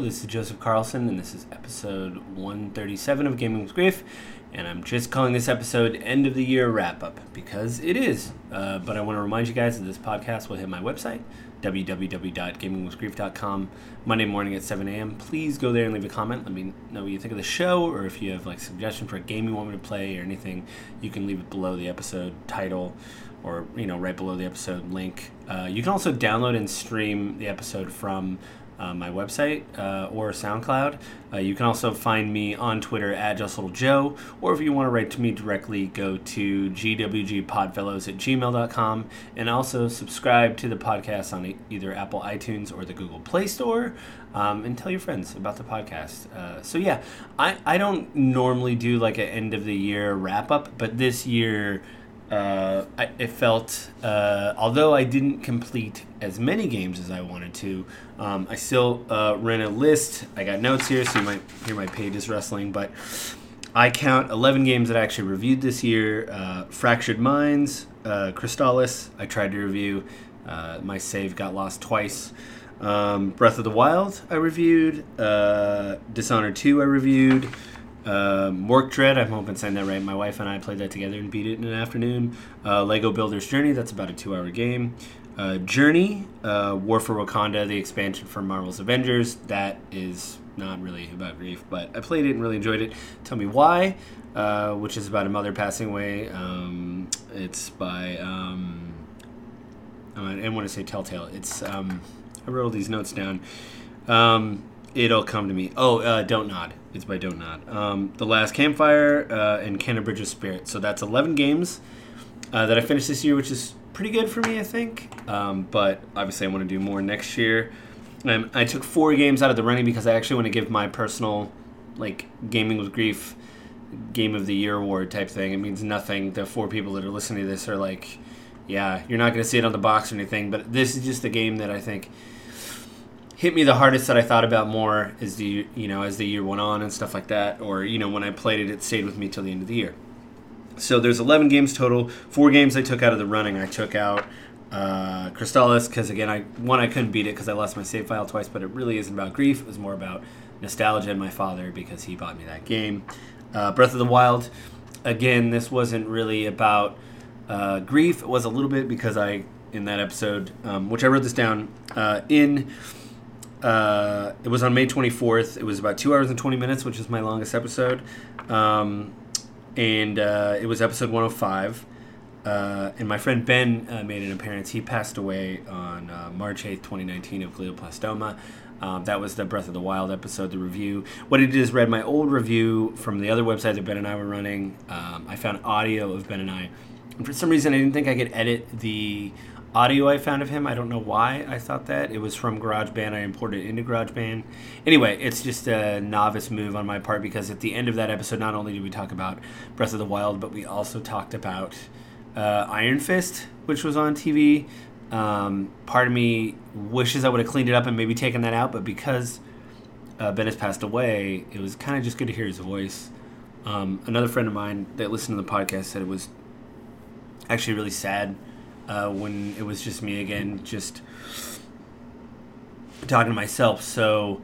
This is Joseph Carlson, and this is episode 137 of Gaming with Grief. And I'm just calling this episode End of the Year Wrap Up because it is. Uh, but I want to remind you guys that this podcast will hit my website, www.gamingwithgrief.com, Monday morning at 7 a.m. Please go there and leave a comment. Let me know what you think of the show, or if you have like suggestion for a game you want me to play or anything, you can leave it below the episode title or you know right below the episode link. Uh, you can also download and stream the episode from uh, my website uh, or SoundCloud. Uh, you can also find me on Twitter at JustLittleJoe, or if you want to write to me directly, go to gwgpodfellows at gmail.com and also subscribe to the podcast on either Apple iTunes or the Google Play Store. Um, and tell your friends about the podcast. Uh, so, yeah, I, I don't normally do like an end of the year wrap up, but this year uh, I, it felt, uh, although I didn't complete as many games as I wanted to, um, I still uh, ran a list. I got notes here, so you might hear my pages rustling, but I count 11 games that I actually reviewed this year uh, Fractured Minds, uh, Crystalis, I tried to review. Uh, my save got lost twice. Um, Breath of the Wild, I reviewed. Dishonored 2, I reviewed. Um, Morkredd, I'm hoping saying that right. My wife and I played that together and beat it in an afternoon. Uh, Lego Builder's Journey, that's about a two hour game. Uh, Journey, uh, War for Wakanda, the expansion for Marvel's Avengers. That is not really about grief, but I played it and really enjoyed it. Tell Me Why, uh, which is about a mother passing away. Um, it's by, um, I didn't want to say Telltale. It's, um, I wrote all these notes down. Um, it'll come to me. Oh, uh, Don't Nod. It's by Nod. Um, the Last Campfire uh, and Bridge of Spirit. So that's 11 games uh, that I finished this year, which is pretty good for me, I think. Um, but obviously, I want to do more next year. Um, I took four games out of the running because I actually want to give my personal, like, Gaming with Grief Game of the Year award type thing. It means nothing. The four people that are listening to this are like, yeah, you're not going to see it on the box or anything, but this is just a game that I think hit me the hardest that I thought about more as the you know as the year went on and stuff like that, or you know when I played it, it stayed with me till the end of the year. So there's 11 games total. Four games I took out of the running. I took out uh, Crystalis because again, I one I couldn't beat it because I lost my save file twice, but it really isn't about grief. It was more about nostalgia and my father because he bought me that game. Uh, Breath of the Wild. Again, this wasn't really about uh, grief. It was a little bit because I in that episode, um, which I wrote this down uh, in uh, it was on May 24th. It was about two hours and 20 minutes, which is my longest episode. Um, and uh, it was episode 105. Uh, and my friend Ben uh, made an appearance. He passed away on uh, March 8th, 2019, of glioblastoma. Um, that was the Breath of the Wild episode, the review. What I did is read my old review from the other website that Ben and I were running. Um, I found audio of Ben and I. And for some reason, I didn't think I could edit the audio I found of him. I don't know why I thought that. It was from GarageBand. I imported it into GarageBand. Anyway, it's just a novice move on my part because at the end of that episode, not only did we talk about Breath of the Wild, but we also talked about uh, Iron Fist, which was on TV. Um, part of me wishes I would have cleaned it up and maybe taken that out, but because uh, Ben has passed away, it was kind of just good to hear his voice. Um, another friend of mine that listened to the podcast said it was actually really sad uh, when it was just me again, just talking to myself. So,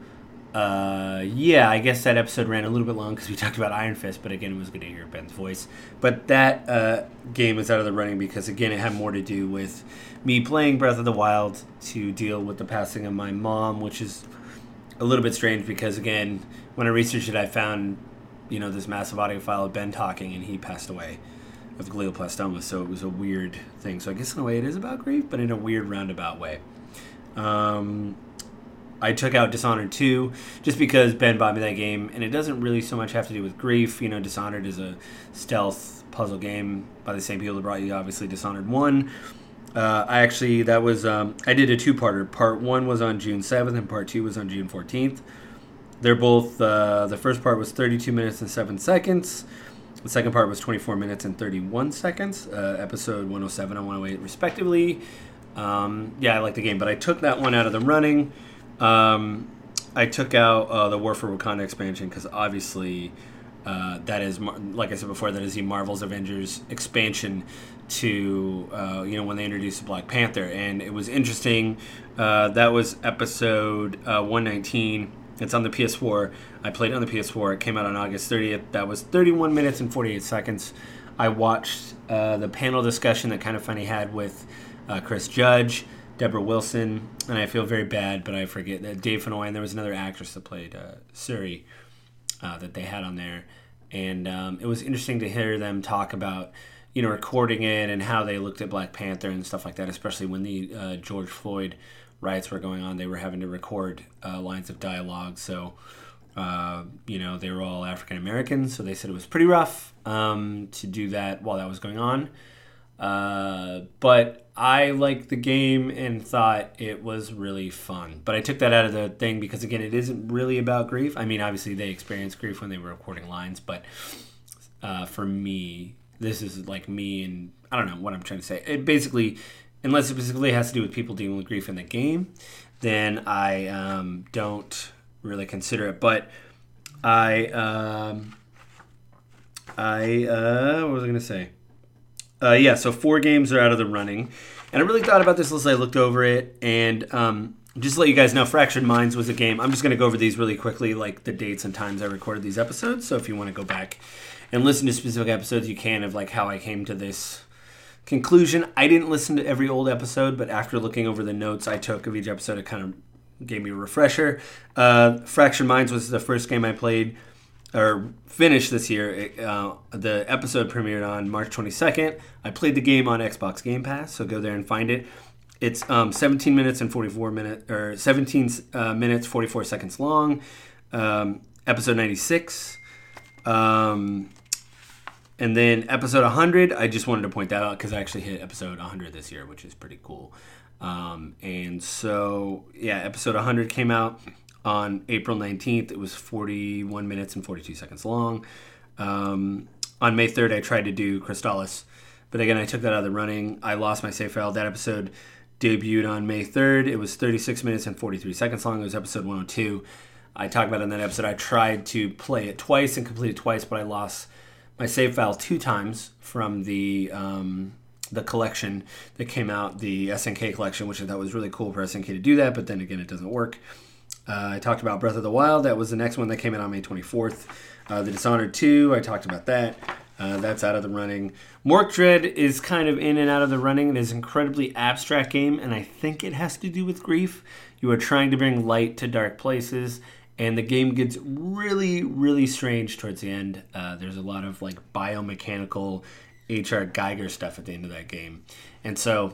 uh, yeah, I guess that episode ran a little bit long because we talked about Iron Fist, but again, it was good to hear Ben's voice. But that uh, game is out of the running because, again, it had more to do with me playing Breath of the Wild to deal with the passing of my mom, which is a little bit strange because, again, when I researched it, I found, you know, this massive audio file of Ben talking and he passed away of glioblastoma, so it was a weird thing. So I guess in a way it is about grief, but in a weird roundabout way. Um, I took out Dishonored 2 just because Ben bought me that game, and it doesn't really so much have to do with grief. You know, Dishonored is a stealth puzzle game by the same people that brought you, obviously, Dishonored 1. Uh, I actually, that was, um, I did a two parter. Part 1 was on June 7th, and part 2 was on June 14th. They're both, uh, the first part was 32 minutes and 7 seconds. The second part was 24 minutes and 31 seconds, uh, episode 107 and 108, respectively. Um, yeah, I like the game, but I took that one out of the running. Um, I took out uh, the War for Wakanda expansion because obviously uh, that is, like I said before, that is the Marvel's Avengers expansion to uh, you know when they introduced Black Panther, and it was interesting. Uh, that was episode uh, 119 It's on the PS4. I played it on the PS4. It came out on August 30th. That was 31 minutes and 48 seconds. I watched uh, the panel discussion that Kind of Funny had with uh, Chris Judge, Deborah Wilson, and I feel very bad, but I forget that Dave Fennoy, and there was another actress that played uh, Shuri uh, that they had on there. And um, it was interesting to hear them talk about, you know, recording it and how they looked at Black Panther and stuff like that, especially when the uh, George Floyd riots were going on. They were having to record uh, lines of dialogue. So, uh, you know, they were all African Americans. So they said it was pretty rough um, to do that while that was going on. Uh, but I liked the game and thought it was really fun. But I took that out of the thing because, again, it isn't really about grief. I mean, obviously, they experienced grief when they were recording lines, but uh, for me, this is like me and I don't know what I'm trying to say. It basically, unless it specifically has to do with people dealing with grief in the game, then I um, don't really consider it. But I, um, I, uh, what was I going to say? Uh, yeah, so four games are out of the running. And I really thought about this as I looked over it. And um, just to let you guys know, Fractured Minds was a game. I'm just going to go over these really quickly, like the dates and times I recorded these episodes. So if you want to go back and listen to specific episodes, you can of like how I came to this conclusion. I didn't listen to every old episode, but after looking over the notes I took of each episode, it kind of gave me a refresher. Uh, Fractured Minds was the first game I played or finished this year. Uh, the episode premiered on March 22nd. I played the game on Xbox Game Pass, so go there and find it. It's um, 17 minutes and 44 minutes, or 17 uh, minutes 44 seconds long. Um, episode 96. Um, and then episode 100, I just wanted to point that out because I actually hit episode 100 this year, which is pretty cool. Um, and so, yeah, episode 100 came out on April 19th. It was 41 minutes and 42 seconds long. Um, on May 3rd, I tried to do Crystalis, but again, I took that out of the running. I lost my save file. That episode debuted on May 3rd. It was 36 minutes and 43 seconds long. It was episode 102. I talked about in that episode. I tried to play it twice and complete it twice, but I lost my save file two times from the um, the collection that came out, the SNK collection, which I thought was really cool for SNK to do that. But then again, it doesn't work. Uh, I talked about Breath of the Wild. That was the next one that came out on May 24th. Uh, the Dishonored 2, I talked about that. Uh, that's out of the running. Morkredd is kind of in and out of the running. It is an incredibly abstract game, and I think it has to do with grief. You are trying to bring light to dark places, and the game gets really, really strange towards the end. Uh, there's a lot of like biomechanical H.R. Giger stuff at the end of that game. And so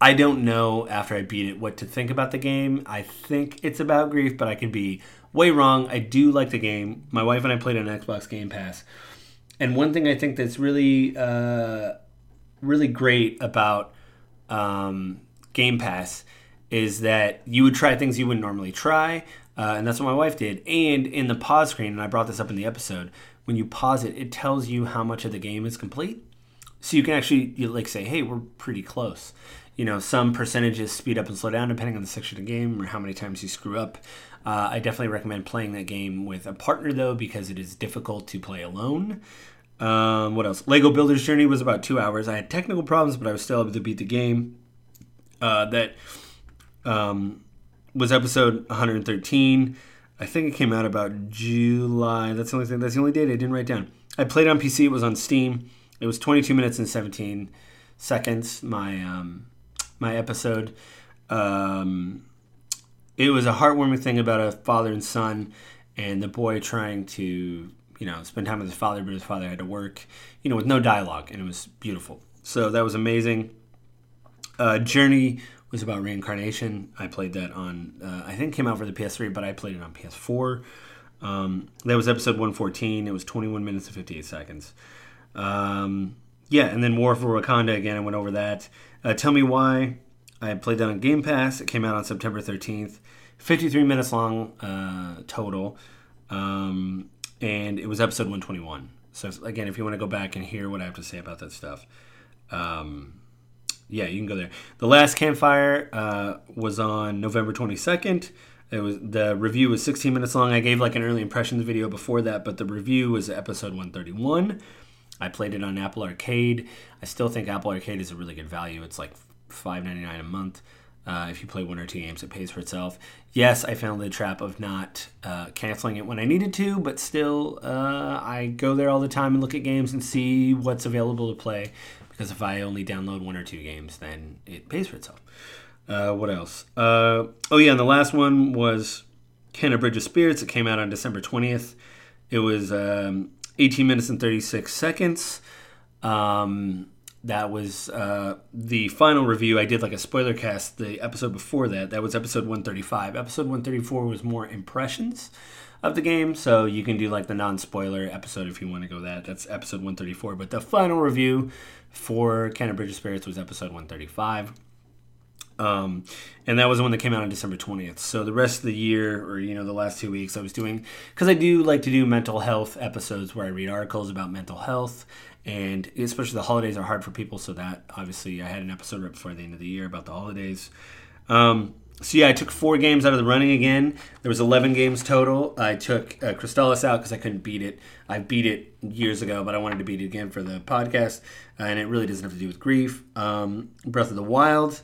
I don't know after I beat it what to think about the game. I think it's about grief, but I could be way wrong. I do like the game. My wife and I played on Xbox Game Pass. And one thing I think that's really, uh, really great about um, Game Pass is that you would try things you wouldn't normally try. Uh, and that's what my wife did. And in the pause screen, and I brought this up in the episode, when you pause it, it tells you how much of the game is complete. So you can actually you like say, "Hey, we're pretty close." you know, some percentages speed up and slow down depending on the section of the game or how many times you screw up. Uh, I definitely recommend playing that game with a partner though because it is difficult to play alone. Um, what else? Lego Builder's Journey was about two hours. I had technical problems, but I was still able to beat the game. Uh, that um, was episode 113. I think it came out about July. That's the only thing. That's the only date I didn't write down. I played on PC. It was on Steam. It was 22 minutes and 17 seconds. My um, my episode. Um, it was a heartwarming thing about a father and son, and the boy trying to, you know, spend time with his father, but his father had to work, you know, with no dialogue, and it was beautiful. So that was amazing. Uh, Journey was about reincarnation. I played that on, uh, I think, came out for the PS3, but I played it on PS4. Um, that was episode 114. It was 21 minutes and 58 seconds. Um, yeah, and then War for Wakanda again. I went over that. Uh, Tell me why. I played that on Game Pass. It came out on September 13th. 53 minutes long uh, total. Um, and it was episode 121. So, again, if you want to go back and hear what I have to say about that stuff, um, yeah, you can go there. The last campfire uh, was on November 22nd. It was the review was 16 minutes long. I gave like an early impressions video before that, but the review was episode 131. I played it on Apple Arcade. I still think Apple Arcade is a really good value. It's like $5.99 a month. Uh, if you play one or two games, it pays for itself. Yes, I into the trap of not uh, canceling it when I needed to, but still, uh, I go there all the time and look at games and see what's available to play. Because if I only download one or two games, then it pays for itself. Uh, what else? Uh, oh yeah, and the last one was Kena Bridge of Spirits. It came out on December twentieth. It was um, 18 minutes and 36 seconds. Um, that was uh, the final review. I did like a spoiler cast the episode before that. That was episode 135. Episode 134 was more impressions of the game, so you can do like the non spoiler episode if you want to go that. That's episode 134. But the final review for of Spirits was episode 135. Um, and that was the one that came out on December 20th. So the rest of the year, or you know, the last two weeks, I was doing because I do like to do mental health episodes where I read articles about mental health, and especially the holidays are hard for people. So that obviously, I had an episode right before the end of the year about the holidays. Um, so yeah, I took four games out of the running again. There was 11 games total. I took uh, Crystalis out because I couldn't beat it. I beat it years ago, but I wanted to beat it again for the podcast, uh, and it really doesn't have to do with grief. Um, Breath of the Wild.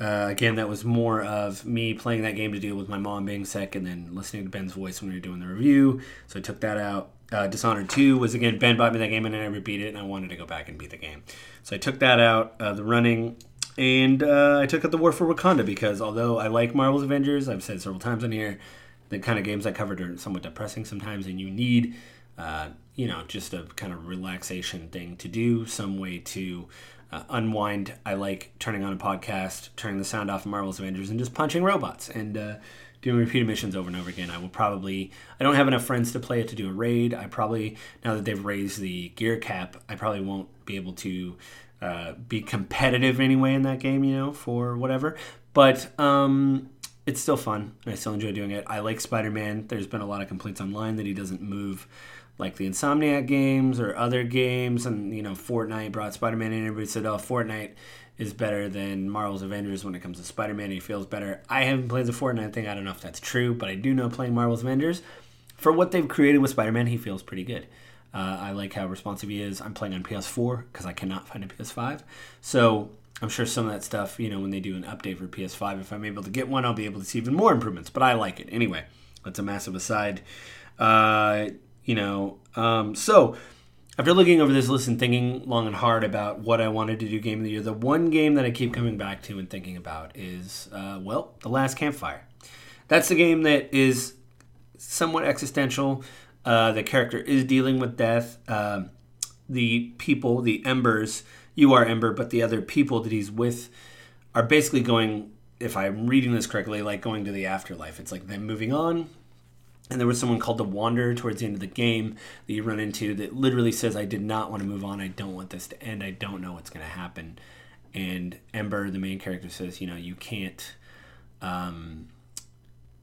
Uh, again, that was more of me playing that game to deal with my mom being sick and then listening to Ben's voice when we were doing the review. So I took that out. Uh, Dishonored 2 was again, Ben bought me that game and I beat it, and I wanted to go back and beat the game. So I took that out, uh, the running, and uh, I took out the War for Wakanda because although I like Marvel's Avengers, I've said several times on here, the kind of games I covered are somewhat depressing sometimes, and you need, uh, you know, just a kind of relaxation thing to do, some way to uh, unwind. I like turning on a podcast, turning the sound off of Marvel's Avengers, and just punching robots and uh, doing repeated missions over and over again. I will probably. I don't have enough friends to play it to do a raid. I probably now that they've raised the gear cap, I probably won't be able to uh, be competitive anyway in that game. You know, for whatever. But um, it's still fun. I still enjoy doing it. I like Spider Man. There's been a lot of complaints online that he doesn't move like the Insomniac games or other games, and you know, Fortnite brought Spider-Man in. Everybody said, "Oh, Fortnite is better than Marvel's Avengers when it comes to Spider-Man. He feels better." I haven't played the Fortnite thing. I don't know if that's true, but I do know playing Marvel's Avengers, for what they've created with Spider-Man, he feels pretty good. Uh, I like how responsive he is. I'm playing on PS4 because I cannot find a PS5, so I'm sure some of that stuff, you know, when they do an update for PS5, if I'm able to get one, I'll be able to see even more improvements. But I like it anyway. That's a massive aside. Uh, you know. Um, so after looking over this list and thinking long and hard about what I wanted to do game of the year, the one game that I keep coming back to and thinking about is, uh, well, The Last Campfire. That's the game that is somewhat existential. Uh, the character is dealing with death. Uh, the people, the Embers, you are Ember, but the other people that he's with are basically going, if I'm reading this correctly, like going to the afterlife. It's like them moving on and there was someone called the Wanderer towards the end of the game that you run into that literally says, I did not want to move on. I don't want this to end. I don't know what's going to happen. And Ember, the main character, says, you know, you can't, um,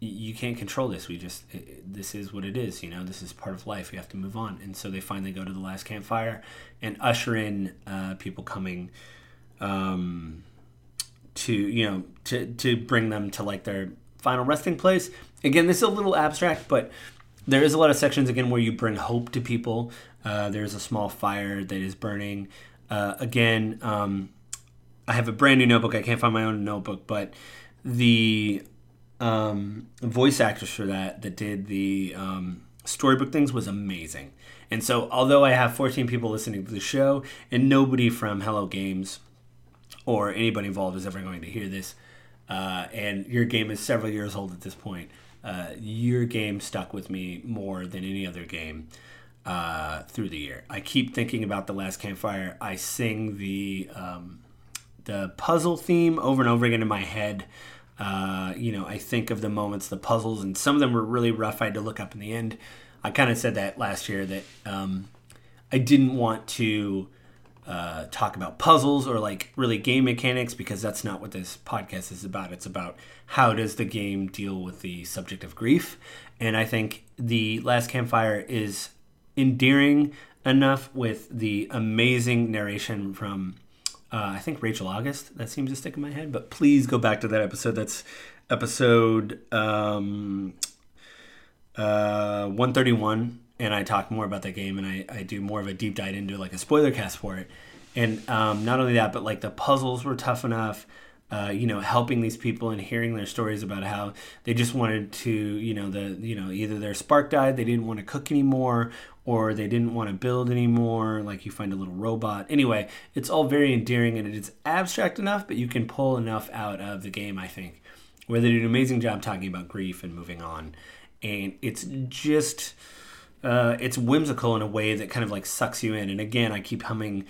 you can't control this. We just, it, this is what it is. You know, this is part of life. You have to move on. And so they finally go to the last campfire and usher in uh, people coming um, to, you know, to, to bring them to like their final resting place again, this is a little abstract, but there is a lot of sections again where you bring hope to people. Uh, there's a small fire that is burning. Uh, again, um, I have a brand new notebook. I can't find my own notebook, but the um, voice actress for that that did the um, storybook things was amazing. And so, although I have 14 people listening to the show, and nobody from Hello Games or anybody involved is ever going to hear this, uh, and your game is several years old at this point, uh, your game stuck with me more than any other game uh, through the year. I keep thinking about the last campfire. I sing the um, the puzzle theme over and over again in my head. Uh, you know, I think of the moments, the puzzles, and some of them were really rough. I had to look up in the end. I kind of said that last year that um, I didn't want to uh, talk about puzzles or like really game mechanics because that's not what this podcast is about. It's about how does the game deal with the subject of grief. And I think the Last Campfire is endearing enough with the amazing narration from uh, I think Rachel August. That seems to stick in my head. But please go back to that episode. That's episode um, uh, 131 and I talk more about that game and I, I do more of a deep dive into like a spoiler cast for it. And um, not only that, but like the puzzles were tough enough. uh, you know, helping these people and hearing their stories about how they just wanted to, you know, the, you know, either their spark died, they didn't want to cook anymore, or they didn't want to build anymore. Like you find a little robot. Anyway, it's all very endearing and it's abstract enough, but you can pull enough out of the game, I think, where they do an amazing job talking about grief and moving on. And it's just, uh, it's whimsical in a way that kind of like sucks you in. And again, I keep humming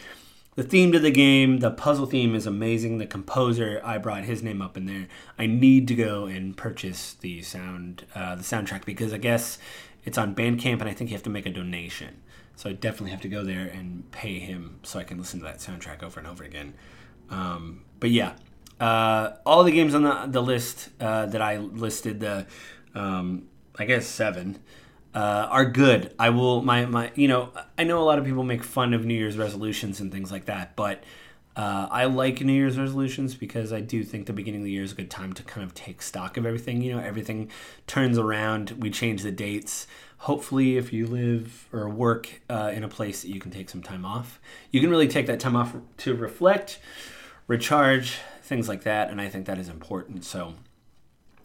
the theme to the game, the puzzle theme is amazing. The composer, I brought his name up in there. I need to go and purchase the sound, uh, the soundtrack because I guess it's on Bandcamp, and I think you have to make a donation. So I definitely have to go there and pay him so I can listen to that soundtrack over and over again. Um, but yeah, uh, all the games on the the list uh, that I listed, the um, I guess seven uh, are good. I will my my you know I know a lot of people make fun of New Year's resolutions and things like that, but uh, I like New Year's resolutions because I do think the beginning of the year is a good time to kind of take stock of everything. You know, everything turns around. We change the dates. Hopefully, if you live or work uh, in a place that you can take some time off, you can really take that time off to reflect, recharge, things like that. And I think that is important. So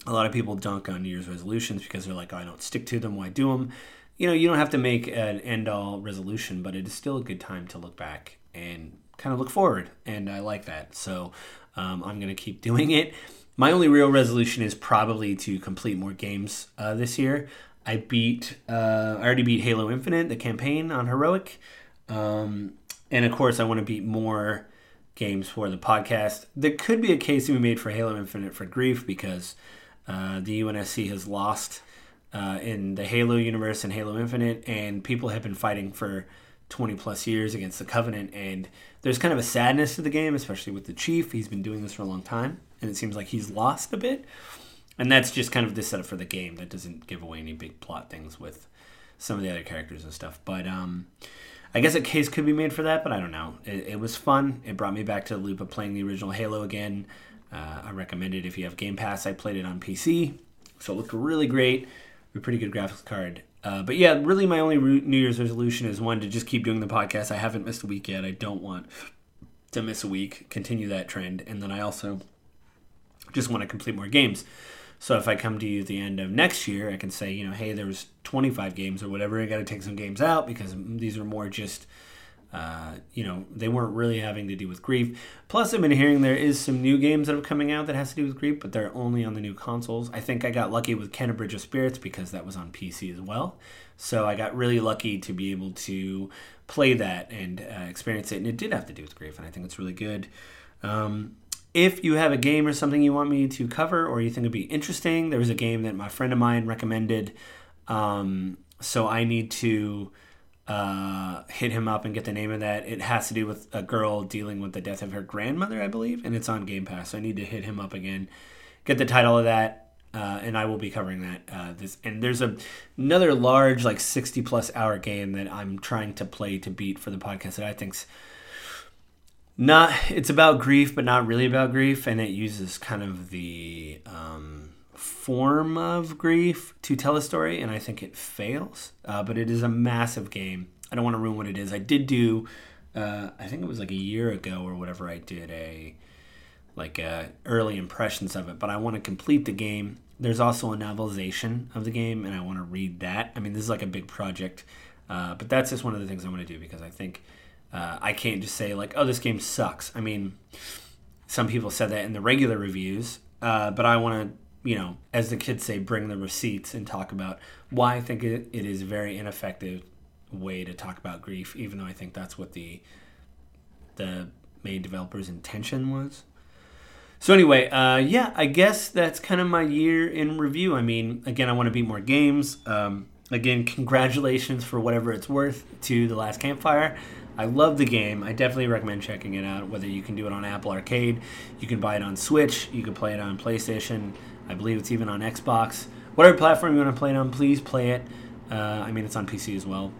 a lot of people dunk on New Year's resolutions because they're like, oh, I don't stick to them. Why do them? You know, you don't have to make an end all resolution, but it is still a good time to look back and kind of look forward. And I like that. So um, I'm going to keep doing it. My only real resolution is probably to complete more games uh, this year. I beat, uh, I already beat Halo Infinite, the campaign on Heroic. Um, and of course, I want to beat more games for the podcast. There could be a case to be made for Halo Infinite for grief because uh, the UNSC has lost uh, in the Halo universe and Halo Infinite, and people have been fighting for 20 plus years against the Covenant. And there's kind of a sadness to the game, especially with the Chief. He's been doing this for a long time, and it seems like he's lost a bit. And that's just kind of the setup for the game. That doesn't give away any big plot things with some of the other characters and stuff. But um, I guess a case could be made for that, but I don't know. It, it was fun. It brought me back to the loop of playing the original Halo again. Uh, I recommend it if you have Game Pass. I played it on PC, so it looked really great. A pretty good graphics card. Uh, but yeah, really, my only New Year's resolution is one to just keep doing the podcast. I haven't missed a week yet. I don't want to miss a week. Continue that trend, and then I also just want to complete more games. So if I come to you at the end of next year, I can say, you know, hey, there was 25 games or whatever. I got to take some games out because these are more just uh, you know, they weren't really having to do with grief. Plus, I've been hearing there is some new games that are coming out that has to do with grief, but they're only on the new consoles. I think I got lucky with Kena Bridge of Spirits because that was on PC as well. So I got really lucky to be able to play that and uh, experience it, and it did have to do with grief, and I think it's really good. Um, if you have a game or something you want me to cover or you think would be interesting, there was a game that my friend of mine recommended. Um, so I need to uh, hit him up and get the name of that. It has to do with a girl dealing with the death of her grandmother, I believe, and it's on Game Pass. So I need to hit him up again, get the title of that, uh, and I will be covering that. Uh, this and there's a another large like 60 plus hour game that I'm trying to play to beat for the podcast that I think's not. It's about grief, but not really about grief, and it uses kind of the. Um, form of grief to tell a story, and I think it fails. Uh, but it is a massive game. I don't want to ruin what it is. I did do, uh, I think it was like a year ago or whatever. I did a like uh, early impressions of it, but I want to complete the game. There's also a novelization of the game, and I want to read that. I mean, this is like a big project, uh, but that's just one of the things I want to do because I think uh, I can't just say like, "Oh, this game sucks." I mean, some people said that in the regular reviews, uh, but I want to you know, as the kids say, bring the receipts and talk about why I think it, it is a very ineffective way to talk about grief, even though I think that's what the the main developer's intention was. So anyway, uh, yeah, I guess that's kind of my year in review. I mean, again, I want to beat more games. Um, again, congratulations for whatever it's worth to The Last Campfire. I love the game. I definitely recommend checking it out. Whether you can do it on Apple Arcade, you can buy it on Switch, you can play it on PlayStation. I believe it's even on Xbox. Whatever platform you want to play it on, please play it. Uh, I mean, it's on PC as well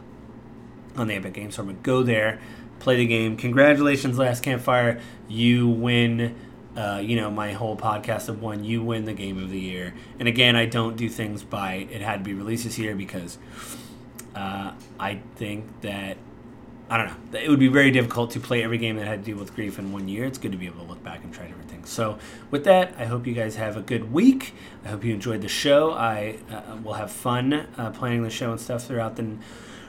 on the Epic Games Store. But go there, play the game. Congratulations, Last Campfire. You win. Uh, you know, my whole podcast of one, you win the game of the year. And again, I don't do things by it had to be released this year because uh, I think that I don't know. It would be very difficult to play every game that had to deal with grief in one year. It's good to be able to look back and try different things. So, with that, I hope you guys have a good week. I hope you enjoyed the show. I uh, will have fun uh, planning the show and stuff throughout the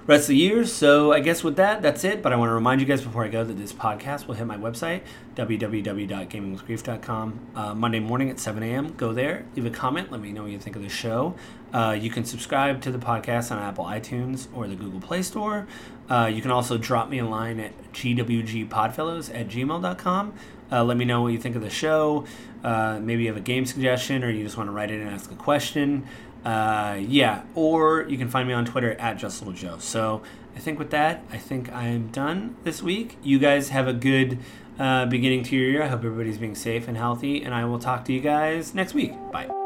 rest of the year. So I guess with that, that's it. But I want to remind you guys before I go that this podcast will hit my website, www.gamingwithgrief.com, uh, Monday morning at 7 a.m. Go there, leave a comment, let me know what you think of the show. Uh, you can subscribe to the podcast on Apple iTunes or the Google Play Store. Uh, you can also drop me a line at gwgpodfellows at gmail.com. Uh, let me know what you think of the show. Uh, maybe you have a game suggestion or you just want to write in and ask a question uh, yeah, or you can find me on Twitter at Just Little Joe. So I think with that, I think I am done this week. You guys have a good uh, beginning to your year. I hope everybody's being safe and healthy, and I will talk to you guys next week. Bye.